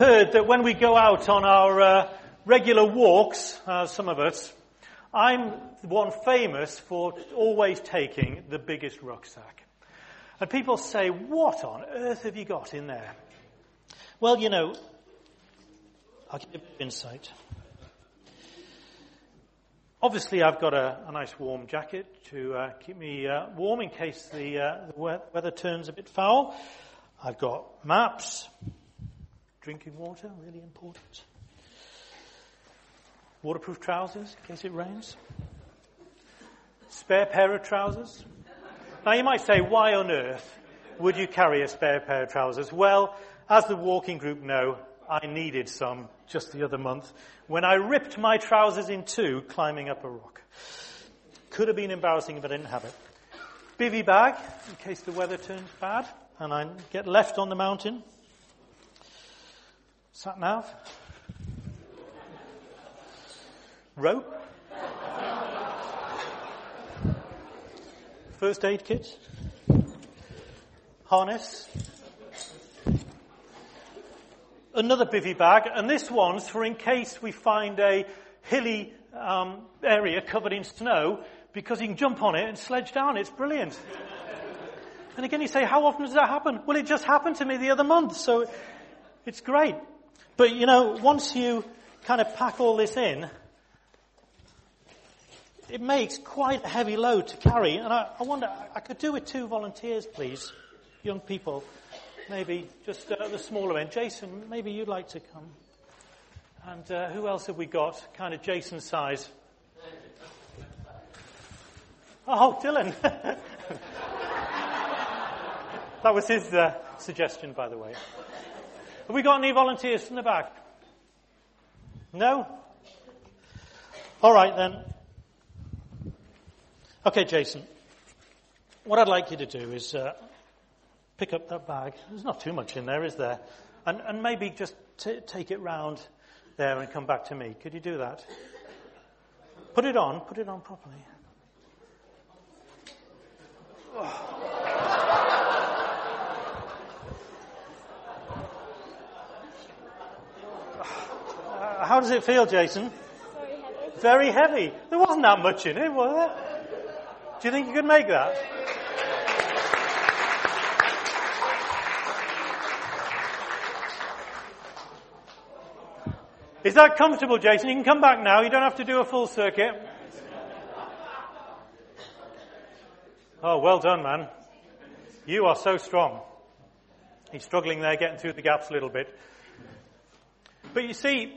heard that when we go out on our uh, regular walks, uh, some of us, I'm the one famous for always taking the biggest rucksack. And people say, what on earth have you got in there? Well, you know, I'll give you a bit of insight. Obviously, I've got a, a nice warm jacket to uh, keep me uh, warm in case the, uh, the weather turns a bit foul. I've got maps, Drinking water, really important. Waterproof trousers in case it rains. Spare pair of trousers. Now you might say, why on earth would you carry a spare pair of trousers? Well, as the walking group know, I needed some just the other month when I ripped my trousers in two climbing up a rock. Could have been embarrassing if I didn't have it. Bivy bag in case the weather turns bad and I get left on the mountain. Sat nav? Rope? First aid kit? Harness? Another bivy bag, and this one's for in case we find a hilly um, area covered in snow, because you can jump on it and sledge down. It's brilliant. And again, you say, how often does that happen? Well, it just happened to me the other month, so it's great. But you know, once you kind of pack all this in, it makes quite a heavy load to carry. And I, I wonder, I could do with two volunteers, please, young people. Maybe just uh, the smaller end. Jason, maybe you'd like to come. And uh, who else have we got? Kind of Jason size. Oh, Dylan. that was his uh, suggestion, by the way. Have we got any volunteers from the back? No? All right then. Okay, Jason. What I'd like you to do is uh, pick up that bag. There's not too much in there, is there? And, and maybe just t- take it round there and come back to me. Could you do that? Put it on. Put it on properly. Oh. How does it feel, Jason? Very heavy. Very heavy. There wasn't that much in it, was there? Do you think you could make that? Is that comfortable, Jason? You can come back now. You don't have to do a full circuit. Oh, well done, man. You are so strong. He's struggling there, getting through the gaps a little bit. But you see,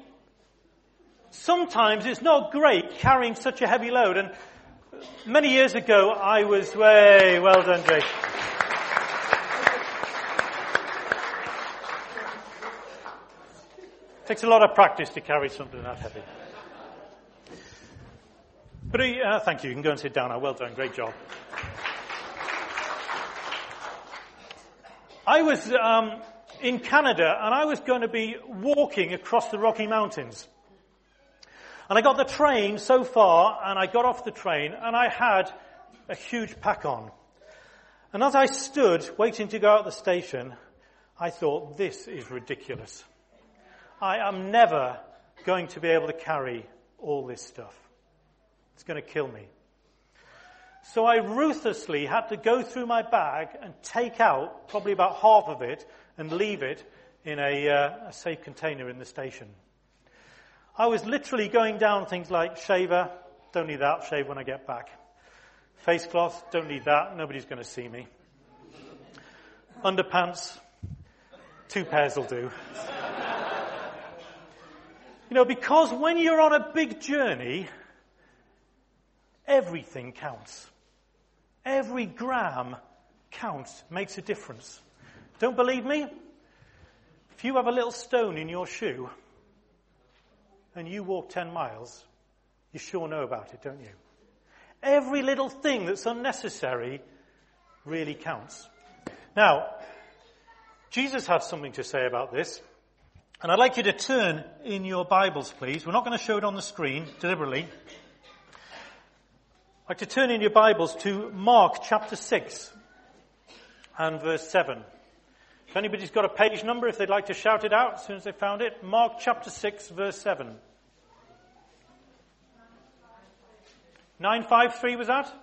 sometimes it's not great carrying such a heavy load. And many years ago, I was way, well done, Jake. Takes a lot of practice to carry something that heavy. But uh, thank you. You can go and sit down now. Well done. Great job. I was um, in Canada and I was going to be walking across the Rocky Mountains. And I got the train so far, and I got off the train, and I had a huge pack on. And as I stood waiting to go out the station, I thought, this is ridiculous. I am never going to be able to carry all this stuff. It's going to kill me. So I ruthlessly had to go through my bag and take out probably about half of it and leave it in a, uh, a safe container in the station. I was literally going down things like shaver, don't need that, shave when I get back. Face cloth, don't need that, nobody's going to see me. Underpants, two pairs will do. you know, because when you're on a big journey, everything counts. Every gram counts, makes a difference. Don't believe me? If you have a little stone in your shoe, and you walk 10 miles, you sure know about it, don't you? Every little thing that's unnecessary really counts. Now, Jesus has something to say about this. And I'd like you to turn in your Bibles, please. We're not going to show it on the screen deliberately. I'd like to turn in your Bibles to Mark chapter 6 and verse 7. If anybody's got a page number, if they'd like to shout it out as soon as they found it, Mark chapter 6, verse 7. 953 was that?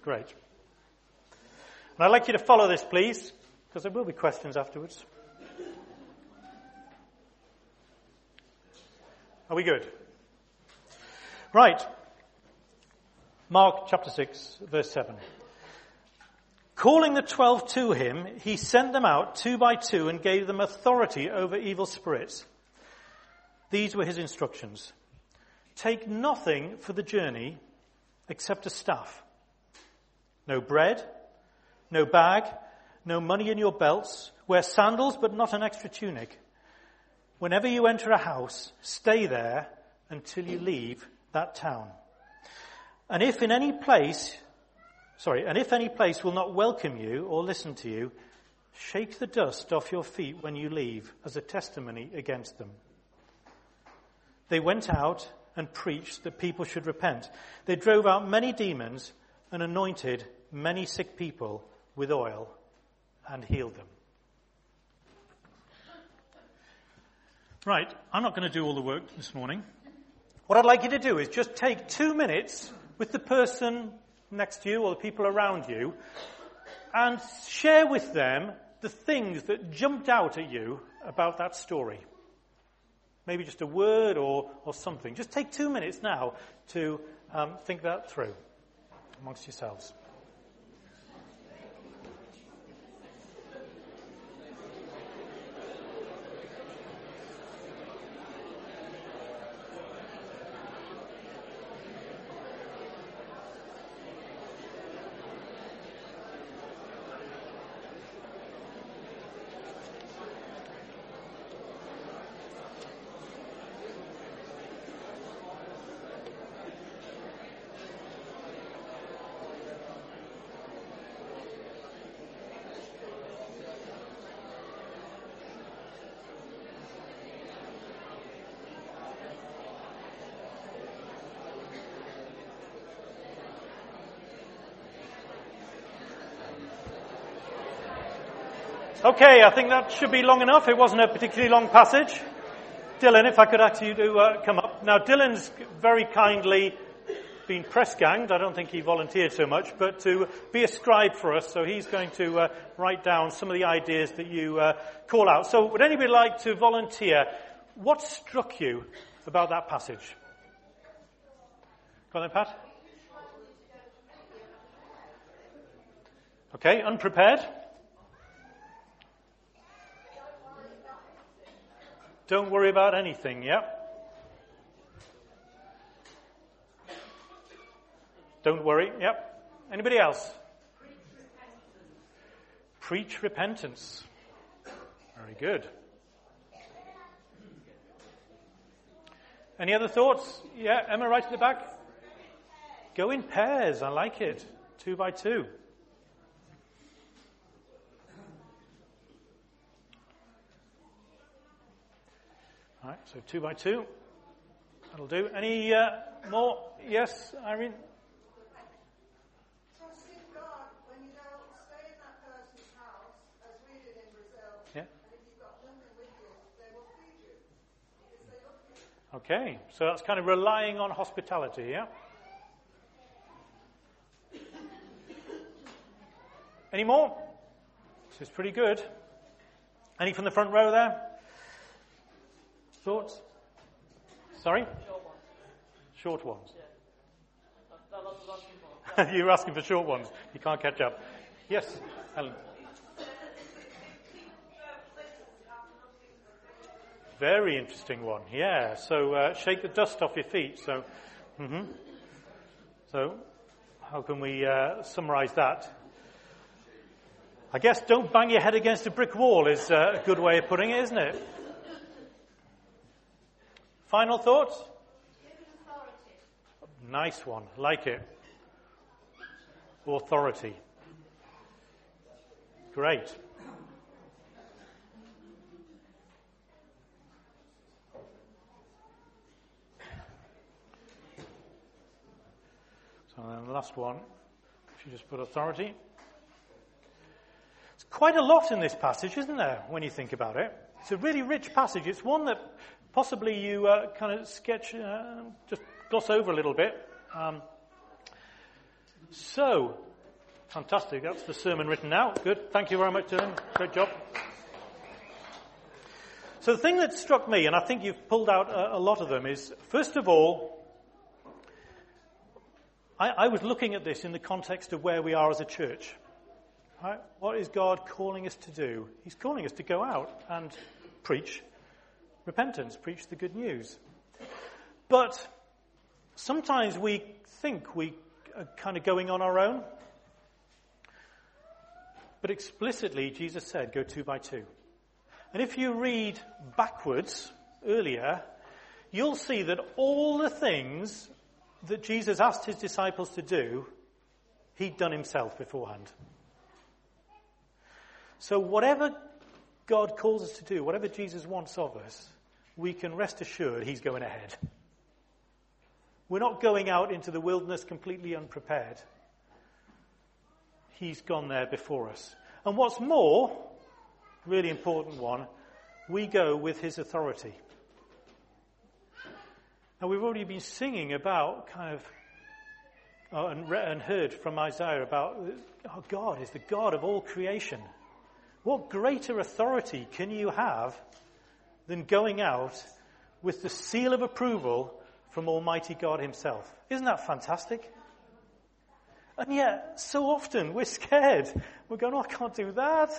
Great. And I'd like you to follow this, please, because there will be questions afterwards. Are we good? Right. Mark chapter 6, verse 7. Calling the twelve to him, he sent them out two by two and gave them authority over evil spirits. These were his instructions. Take nothing for the journey except a staff. No bread, no bag, no money in your belts. Wear sandals, but not an extra tunic. Whenever you enter a house, stay there until you leave that town. And if in any place Sorry, and if any place will not welcome you or listen to you, shake the dust off your feet when you leave as a testimony against them. They went out and preached that people should repent. They drove out many demons and anointed many sick people with oil and healed them. Right, I'm not going to do all the work this morning. What I'd like you to do is just take two minutes with the person next to you or the people around you and share with them the things that jumped out at you about that story. Maybe just a word or, or something. Just take two minutes now to um, think that through amongst yourselves. Okay, I think that should be long enough. It wasn't a particularly long passage. Dylan, if I could ask you to uh, come up. Now, Dylan's very kindly been press ganged. I don't think he volunteered so much, but to be a scribe for us. So he's going to uh, write down some of the ideas that you uh, call out. So would anybody like to volunteer? What struck you about that passage? Go on then, Pat. Okay, unprepared. Don't worry about anything, yeah? Don't worry, yep. Anybody else? Preach repentance. Very good. Any other thoughts? Yeah, Emma, right at the back. Go in pairs. I like it. Two by two. All right, so two by two. That'll do. Any uh, more? Yes, Irene? Okay, so that's kind of relying on hospitality, yeah? Any more? This is pretty good. Any from the front row there? Thoughts? Sorry? Short ones. Short ones. Yeah. You're asking for short ones. You can't catch up. Yes, Helen. Very interesting one. Yeah. So uh, shake the dust off your feet. So, mm-hmm. so how can we uh, summarise that? I guess don't bang your head against a brick wall is uh, a good way of putting it, isn't it? Final thoughts? Nice one. Like it. Authority. Great. So then the last one, if you just put authority. It's quite a lot in this passage, isn't there, when you think about it? It's a really rich passage. It's one that possibly you uh, kind of sketch, uh, just gloss over a little bit. Um, so, fantastic. That's the sermon written out. Good. Thank you very much, Dylan. Great job. So the thing that struck me, and I think you've pulled out a, a lot of them, is first of all, I, I, was looking at this in the context of where we are as a church. Right? What is God calling us to do? He's calling us to go out and preach repentance, preach the good news. But sometimes we think we are kind of going on our own. But explicitly, Jesus said, go two by two. And if you read backwards earlier, you'll see that all the things that Jesus asked his disciples to do, he'd done himself beforehand. So whatever God calls us to do, whatever Jesus wants of us, we can rest assured he's going ahead. We're not going out into the wilderness completely unprepared. He's gone there before us. And what's more, really important one, we go with his authority. Now we've already been singing about kind of uh, and, re- and heard from Isaiah about oh, God is the God of all creation. What greater authority can you have than going out with the seal of approval from Almighty God Himself? Isn't that fantastic? And yet, so often we're scared. We're going, oh, I can't do that.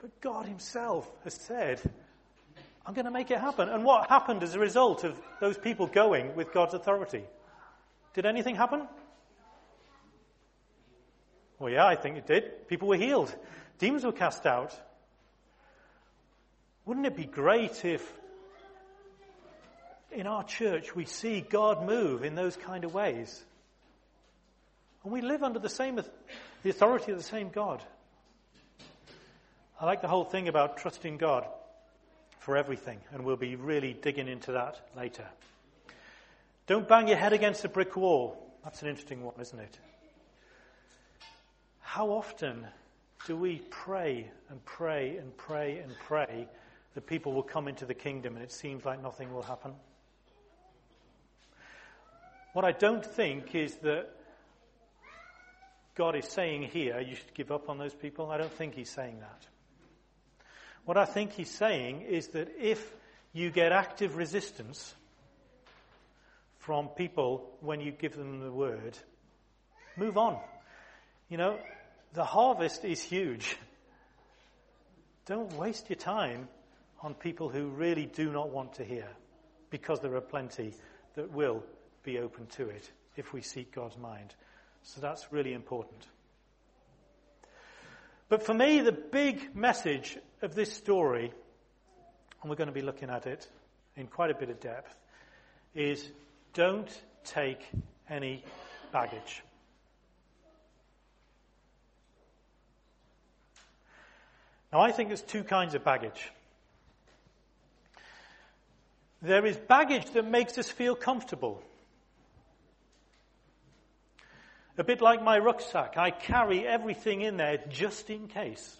But God Himself has said, I'm going to make it happen. And what happened as a result of those people going with God's authority? Did anything happen? Well, yeah, I think it did. People were healed. Demons were cast out. Wouldn't it be great if in our church we see God move in those kind of ways? And we live under the same, the authority of the same God. I like the whole thing about trusting God for everything, and we'll be really digging into that later. Don't bang your head against a brick wall. That's an interesting one, isn't it? How often do we pray and pray and pray and pray that people will come into the kingdom and it seems like nothing will happen? What I don't think is that God is saying here, you should give up on those people. I don't think he's saying that. What I think he's saying is that if you get active resistance from people when you give them the word, move on. You know, the harvest is huge. Don't waste your time on people who really do not want to hear, because there are plenty that will be open to it if we seek God's mind. So that's really important. But for me, the big message of this story, and we're going to be looking at it in quite a bit of depth, is don't take any baggage. Now, I think there's two kinds of baggage. There is baggage that makes us feel comfortable. A bit like my rucksack. I carry everything in there just in case.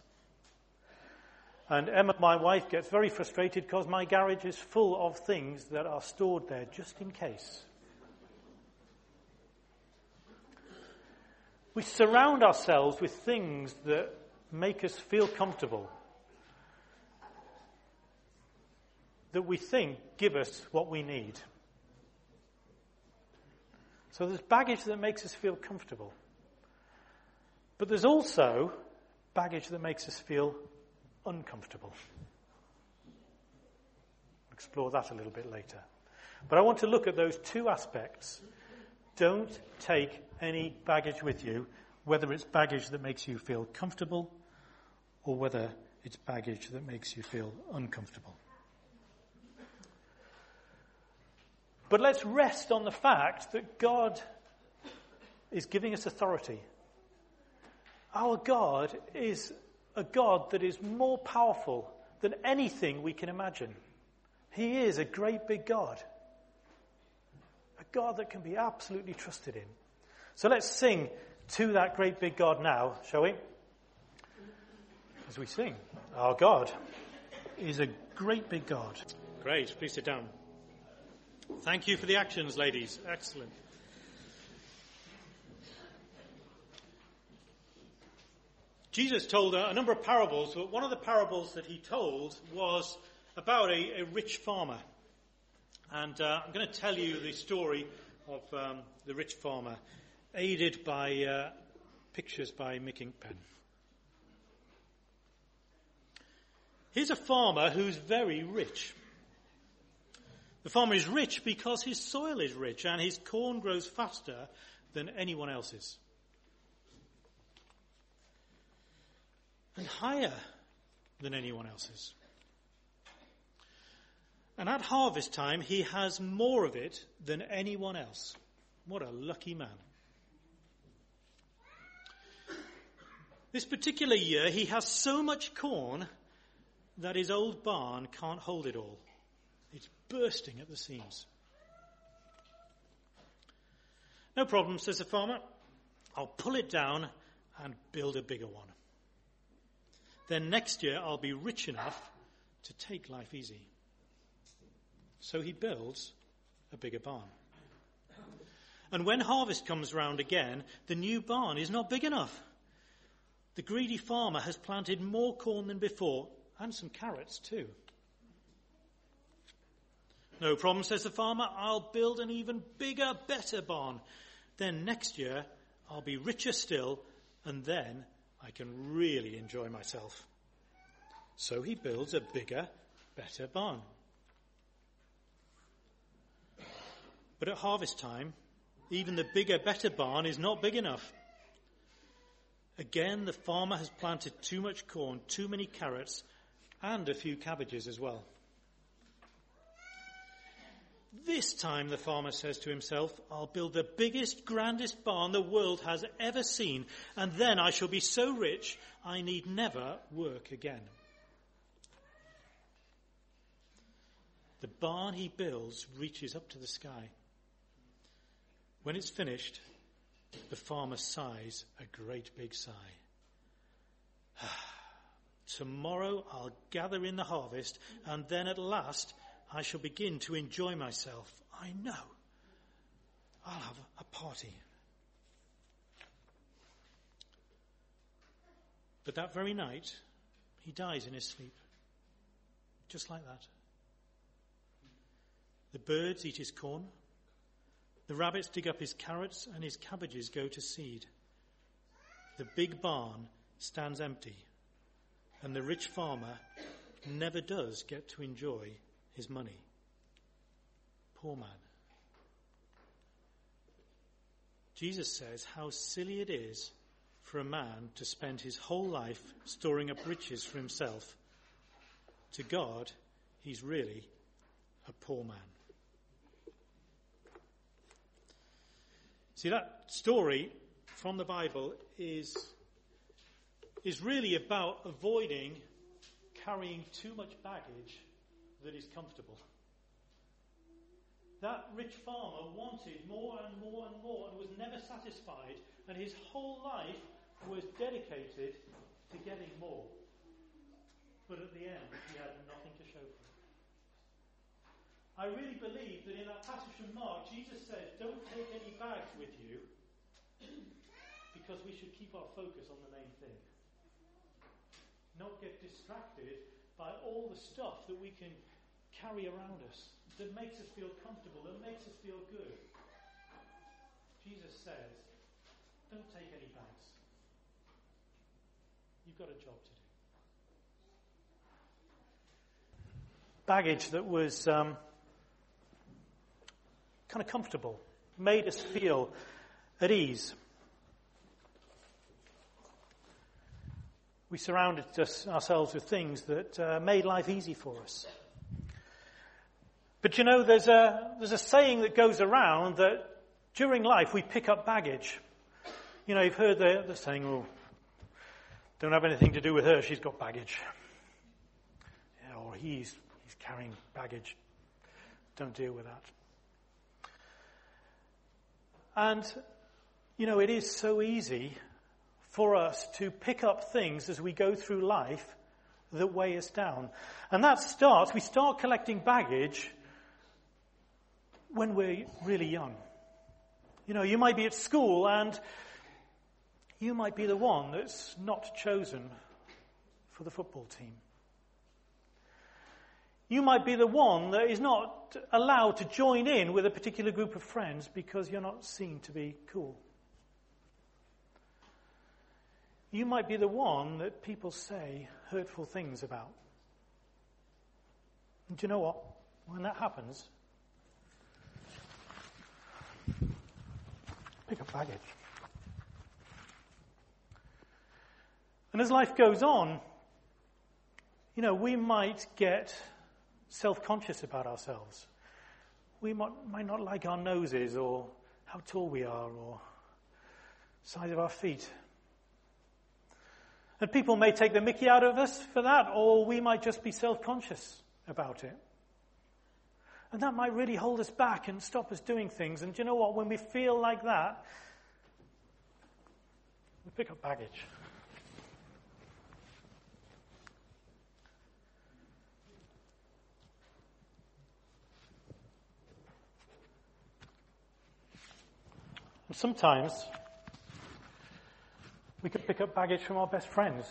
And Emma, my wife, gets very frustrated because my garage is full of things that are stored there just in case. We surround ourselves with things that make us feel comfortable, that we think give us what we need. So there's baggage that makes us feel comfortable. But there's also baggage that makes us feel uncomfortable. Explore that a little bit later. But I want to look at those two aspects. Don't take any baggage with you, whether it's baggage that makes you feel comfortable or whether it's baggage that makes you feel uncomfortable. But let's rest on the fact that God is giving us authority. Our God is a God that is more powerful than anything we can imagine. He is a great big God. A God that can be absolutely trusted in. So let's sing to that great big God now, shall we? as we sing. Our God is a great big God. Great. Please sit down. Thank you for the actions, ladies. Excellent. Jesus told a, number of parables, but one of the parables that he told was about a, a rich farmer. And uh, I'm going to tell you the story of um, the rich farmer, aided by uh, pictures by Mick Inkpen. Here's a farmer who's very rich. The farmer is rich because his soil is rich and his corn grows faster than anyone else's. And higher than anyone else's. And at harvest time, he has more of it than anyone else. What a lucky man. This particular year, he has so much corn that his old barn can't hold it all. It's bursting at the seams. No problem, says the farmer. I'll pull it down and build a bigger one. Then next year I'll be rich enough to take life easy. So he builds a bigger barn. And when harvest comes round again, the new barn is not big enough. The greedy farmer has planted more corn than before, and some carrots too. No problem, says the farmer. I'll build an even bigger, better barn. Then next year, I'll be richer still, and then I can really enjoy myself. So he builds a bigger, better barn. But at harvest time, even the bigger, better barn is not big enough. Again, the farmer has planted too much corn, too many carrots, and a few cabbages as well. This time, the farmer says to himself, I'll build the biggest, grandest barn the world has ever seen, and then I shall be so rich I need never work again. The barn he builds reaches up to the sky. When it's finished, the farmer sighs a great big sigh. Tomorrow I'll gather in the harvest, and then at last I shall begin to enjoy myself. I know. I'll have a party. But that very night, he dies in his sleep. Just like that. The birds eat his corn. The rabbits dig up his carrots and his cabbages go to seed. The big barn stands empty and the rich farmer never does get to enjoy his money. Poor man. Jesus says how silly it is for a man to spend his whole life storing up riches for himself. To God, he's really a poor man. See, that story from the Bible is, is really about avoiding carrying too much baggage that is comfortable. That rich farmer wanted more and more and more and was never satisfied, and his whole life was dedicated to getting more. But at the end, he had nothing to show for it. I really believe that in that passage from Mark, Jesus says, don't take any bags with you because we should keep our focus on the main thing. Not get distracted by all the stuff that we can carry around us that makes us feel comfortable, that makes us feel good. Jesus says, don't take any bags. You've got a job to do. Baggage that was um, kind of comfortable, made us feel at ease. We surrounded us, ourselves with things that uh, made life easy for us. But you know, there's a, there's a saying that goes around that during life we pick up baggage. You know, you've heard the, the saying, oh, don't have anything to do with her, she's got baggage. Yeah, or he's, he's carrying baggage. Don't deal with that. And, you know, it is so easy for us to pick up things as we go through life that weigh us down. And that starts, we start collecting baggage when we're really young. You know, you might be at school and you might be the one that's not chosen for the football team. You might be the one that is not allowed to join in with a particular group of friends because you're not seen to be cool. You might be the one that people say hurtful things about. And do you know what? When that happens, pick up baggage. And as life goes on, you know, we might get self conscious about ourselves. We might, might not like our noses or how tall we are or size of our feet. And people may take the mickey out of us for that, or we might just be self conscious about it. And that might really hold us back and stop us doing things. And do you know what? When we feel like that, we pick up baggage. Sometimes we could pick up baggage from our best friends.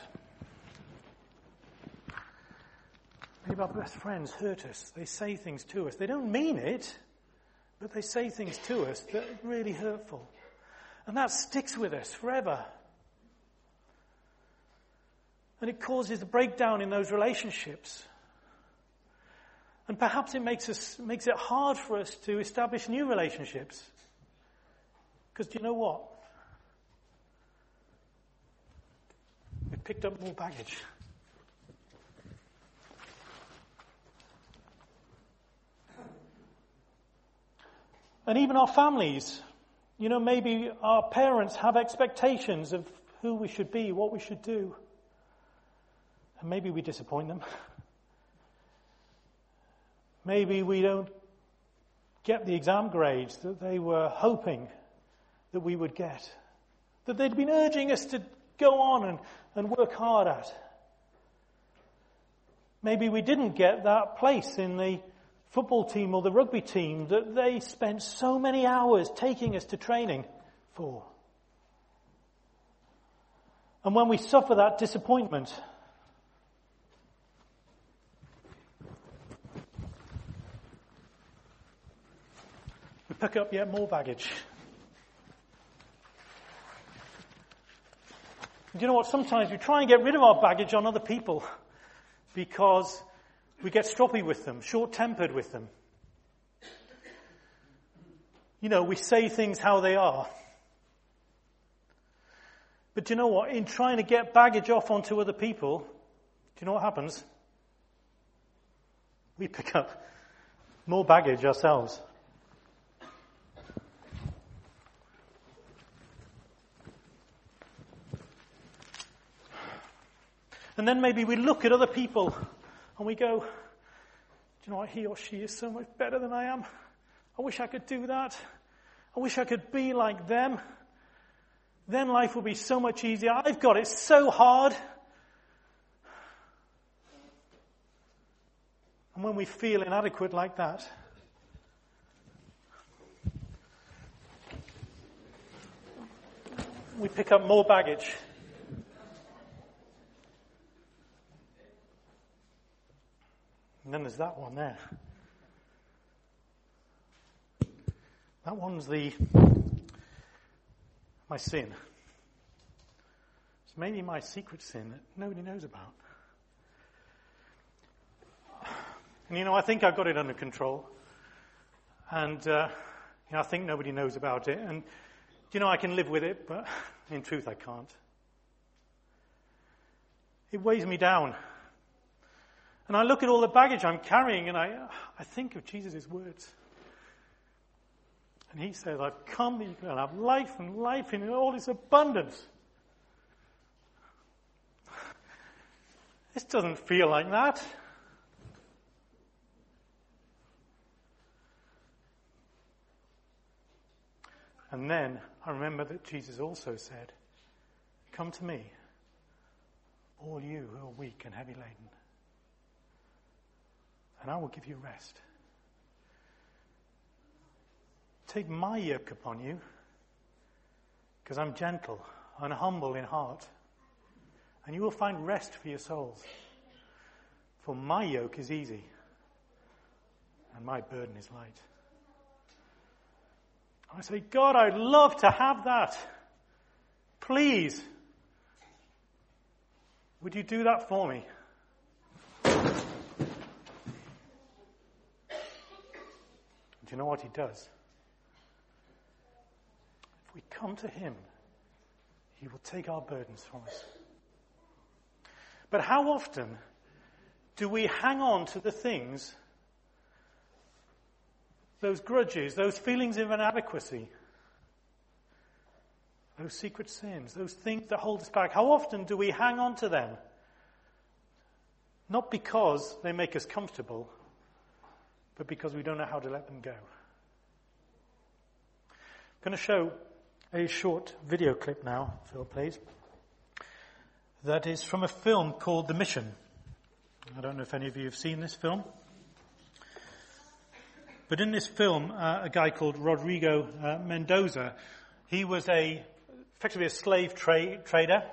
Maybe our best friends hurt us. They say things to us. They don't mean it, but they say things to us that are really hurtful. And that sticks with us forever. And it causes a breakdown in those relationships. And perhaps it makes, us, makes it hard for us to establish new relationships. Because do you know what? Picked up more baggage. And even our families, you know, maybe our parents have expectations of who we should be, what we should do. And maybe we disappoint them. maybe we don't get the exam grades that they were hoping that we would get. That they'd been urging us to go on and, and work hard at. Maybe we didn't get that place in the football team or the rugby team that they spent so many hours taking us to training for. And when we suffer that disappointment, we pick up yet more baggage. Do you know what? Sometimes we try and get rid of our baggage on other people because we get stroppy with them, short tempered with them. You know, we say things how they are. But you know what? In trying to get baggage off onto other people, do you know what happens? We pick up more baggage ourselves. And then maybe we look at other people and we go, do you know what? He or she is so much better than I am. I wish I could do that. I wish I could be like them. Then life will be so much easier. I've got it so hard. And when we feel inadequate like that, we pick up more baggage. And then there's that one there. That one's the my sin. It's maybe my secret sin that nobody knows about. And you know, I think I've got it under control. And uh, you know, I think nobody knows about it. And you know, I can live with it, but in truth, I can't. It weighs me down. And I look at all the baggage I'm carrying and I, I think of Jesus' words. And he says, I've come that you can have life and life in all its abundance. This doesn't feel like that. And then I remember that Jesus also said, Come to me, all you who are weak and heavy laden, and I will give you rest. Take my yoke upon you, because I'm gentle and humble in heart, and you will find rest for your souls. For my yoke is easy, and my burden is light. I say, God, I'd love to have that. Please, would you do that for me? You know what he does? If we come to him, he will take our burdens from us. But how often do we hang on to the things, those grudges, those feelings of inadequacy, those secret sins, those things that hold us back, how often do we hang on to them? Not because they make us comfortable, but because we don't know how to let them go. I'm going to show a short video clip now, Phil, please. That is from a film called The Mission. I don't know if any of you have seen this film. But in this film, uh, a guy called Rodrigo uh, Mendoza, he was a effectively a slave tra- trader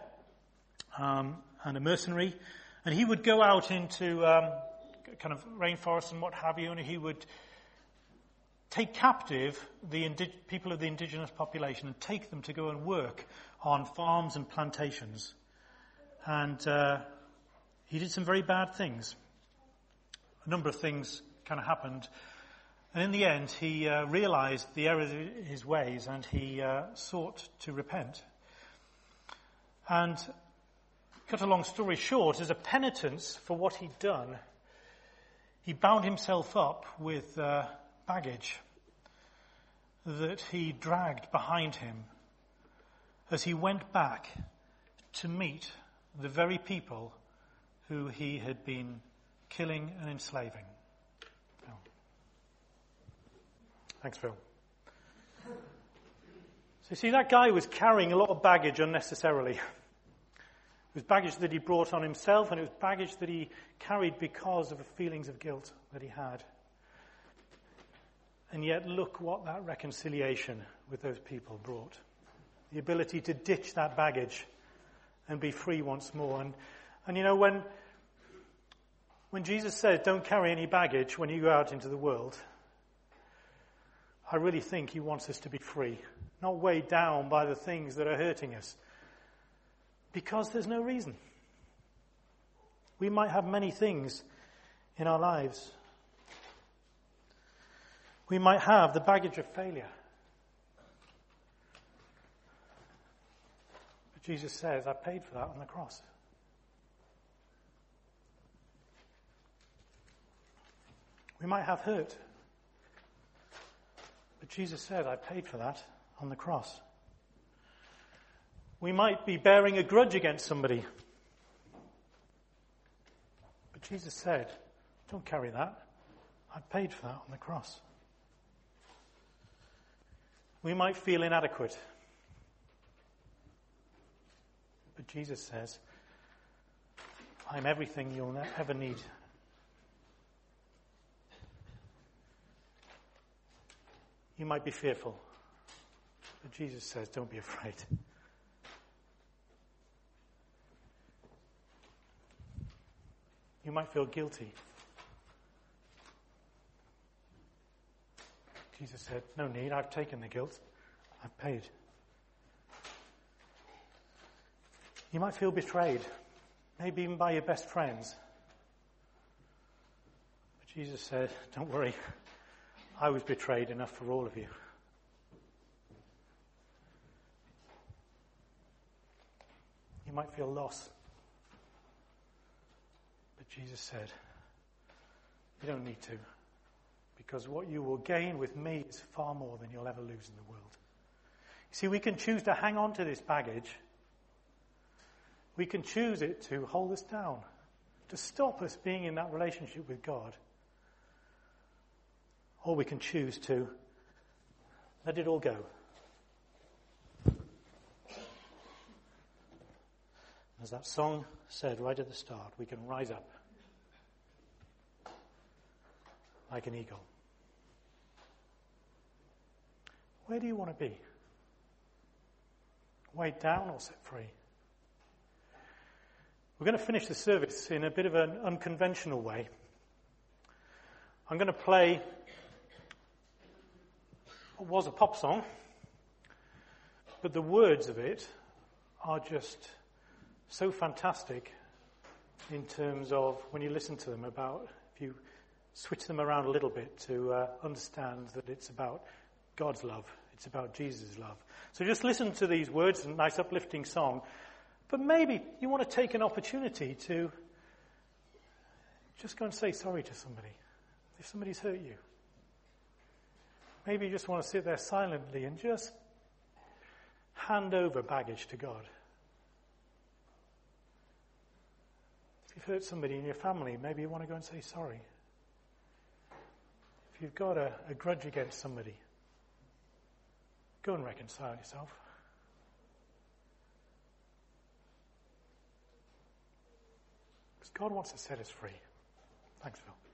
um, and a mercenary, and he would go out into um, kind of rainforests and what have you, and he would take captive the people of the indigenous population and take them to go and work on farms and plantations. And uh, he did some very bad things. A number of things kind of happened. And in the end, he uh, realized the error of his ways and he uh, sought to repent. And, cut a long story short, as a penitence for what he'd done, he bound himself up with uh, baggage that he dragged behind him as he went back to meet the very people who he had been killing and enslaving. Thanks, Phil. So you see, that guy was carrying a lot of baggage unnecessarily. It was baggage that he brought on himself, and it was baggage that he carried because of the feelings of guilt that he had. And yet, look what that reconciliation with those people brought. The ability to ditch that baggage and be free once more. And, and you know, when, when Jesus says, don't carry any baggage when you go out into the world, I really think he wants us to be free, not weighed down by the things that are hurting us. Because there's no reason. We might have many things in our lives. We might have the baggage of failure. But Jesus says, I paid for that on the cross. We might have hurt. But Jesus said, I paid for that on the cross. We might be bearing a grudge against somebody. But Jesus said, Don't carry that. I paid for that on the cross. We might feel inadequate. But Jesus says, I'm everything you'll ever need You might be fearful. But Jesus says, don't be afraid. You might feel guilty. Jesus said, No need, I've taken the guilt, I've paid. You might feel betrayed, maybe even by your best friends. But Jesus said, Don't worry, I was betrayed enough for all of you. You might feel loss. But Jesus said, You don't need to. Because what you will gain with me is far more than you'll ever lose in the world. You see, we can choose to hang on to this baggage. We can choose it to hold us down, to stop us being in that relationship with God. Or we can choose to let it all go. As that song said right at the start, we can rise up like an eagle. Where do you want to be? Weighed down or set free? We're going to finish the service in a bit of an unconventional way. I'm going to play what was a pop song, but the words of it are just so fantastic in terms of when you listen to them about if you switch them around a little bit to uh, understand that it's about God's love, it's about Jesus' love. So just listen to these words, a nice uplifting song, but maybe you want to take an opportunity to just go and say sorry to somebody if somebody's hurt you. Maybe you just want to sit there silently and just hand over baggage to God. If you've hurt somebody in your family, maybe you want to go and say sorry. If you've got a, a grudge against somebody, go and reconcile yourself. Because God wants to set us free. Thanks, Phil.